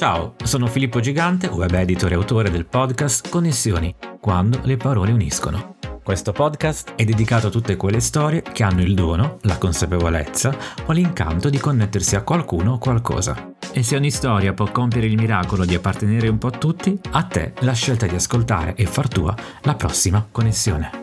Ciao, sono Filippo Gigante, web editor e autore del podcast Connessioni, quando le parole uniscono. Questo podcast è dedicato a tutte quelle storie che hanno il dono, la consapevolezza o l'incanto di connettersi a qualcuno o qualcosa. E se ogni storia può compiere il miracolo di appartenere un po' a tutti, a te la scelta di ascoltare e far tua la prossima connessione.